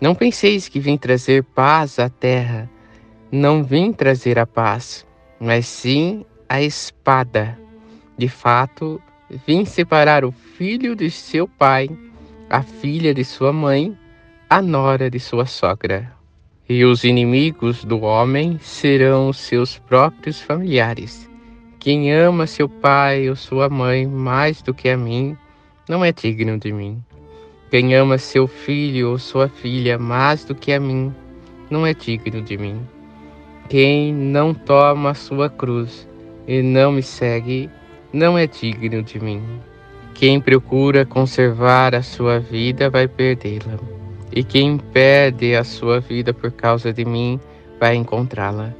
não penseis que vim trazer paz à terra. Não vim trazer a paz, mas sim a espada. De fato, vim separar o filho de seu pai, a filha de sua mãe, a nora de sua sogra. E os inimigos do homem serão seus próprios familiares. Quem ama seu pai ou sua mãe mais do que a mim, não é digno de mim. Quem ama seu filho ou sua filha mais do que a mim, não é digno de mim. Quem não toma a sua cruz e não me segue, não é digno de mim. Quem procura conservar a sua vida vai perdê-la, e quem perde a sua vida por causa de mim vai encontrá-la.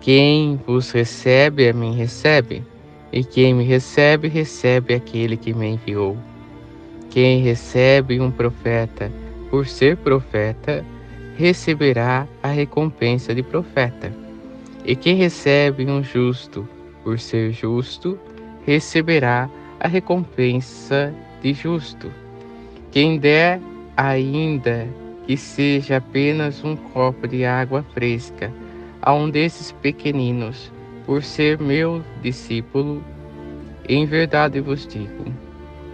Quem vos recebe a mim recebe, e quem me recebe recebe aquele que me enviou. Quem recebe um profeta por ser profeta, receberá a recompensa de profeta. E quem recebe um justo por ser justo, receberá a recompensa de justo. Quem der, ainda que seja apenas um copo de água fresca a um desses pequeninos, por ser meu discípulo, em verdade vos digo,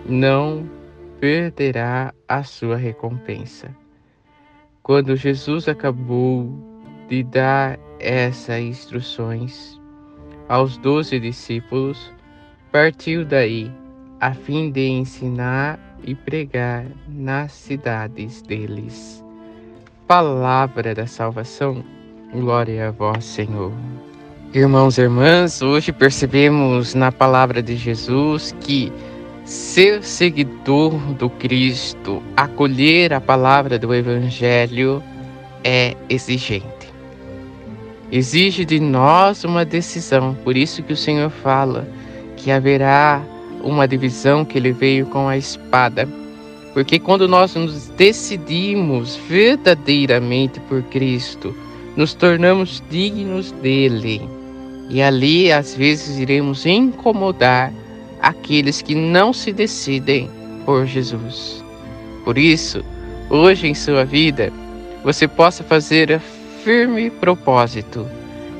não perderá a sua recompensa. Quando Jesus acabou de dar essas instruções aos doze discípulos, partiu daí a fim de ensinar e pregar nas cidades deles. Palavra da salvação, glória a vós, Senhor. Irmãos e irmãs, hoje percebemos na palavra de Jesus que Ser seguidor do Cristo, acolher a palavra do Evangelho é exigente. Exige de nós uma decisão, por isso que o Senhor fala que haverá uma divisão que ele veio com a espada. Porque quando nós nos decidimos verdadeiramente por Cristo, nos tornamos dignos dele. E ali às vezes iremos incomodar aqueles que não se decidem por Jesus. Por isso, hoje em sua vida, você possa fazer a firme propósito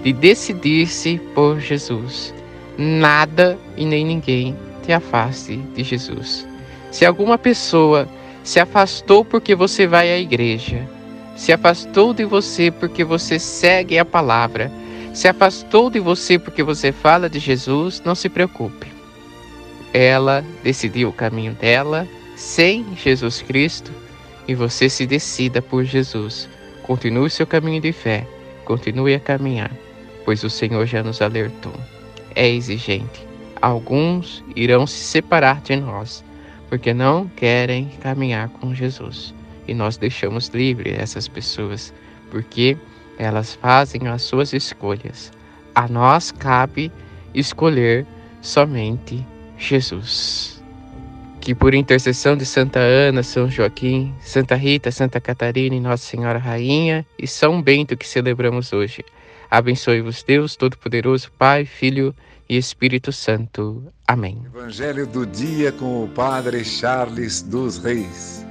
de decidir-se por Jesus. Nada e nem ninguém te afaste de Jesus. Se alguma pessoa se afastou porque você vai à igreja, se afastou de você porque você segue a palavra, se afastou de você porque você fala de Jesus, não se preocupe ela decidiu o caminho dela sem Jesus Cristo e você se decida por Jesus. Continue seu caminho de fé, continue a caminhar, pois o Senhor já nos alertou. É exigente. Alguns irão se separar de nós, porque não querem caminhar com Jesus. E nós deixamos livre essas pessoas, porque elas fazem as suas escolhas. A nós cabe escolher somente Jesus. Que por intercessão de Santa Ana, São Joaquim, Santa Rita, Santa Catarina e Nossa Senhora Rainha e São Bento que celebramos hoje, abençoe-vos Deus Todo-Poderoso, Pai, Filho e Espírito Santo. Amém. Evangelho do dia com o Padre Charles dos Reis.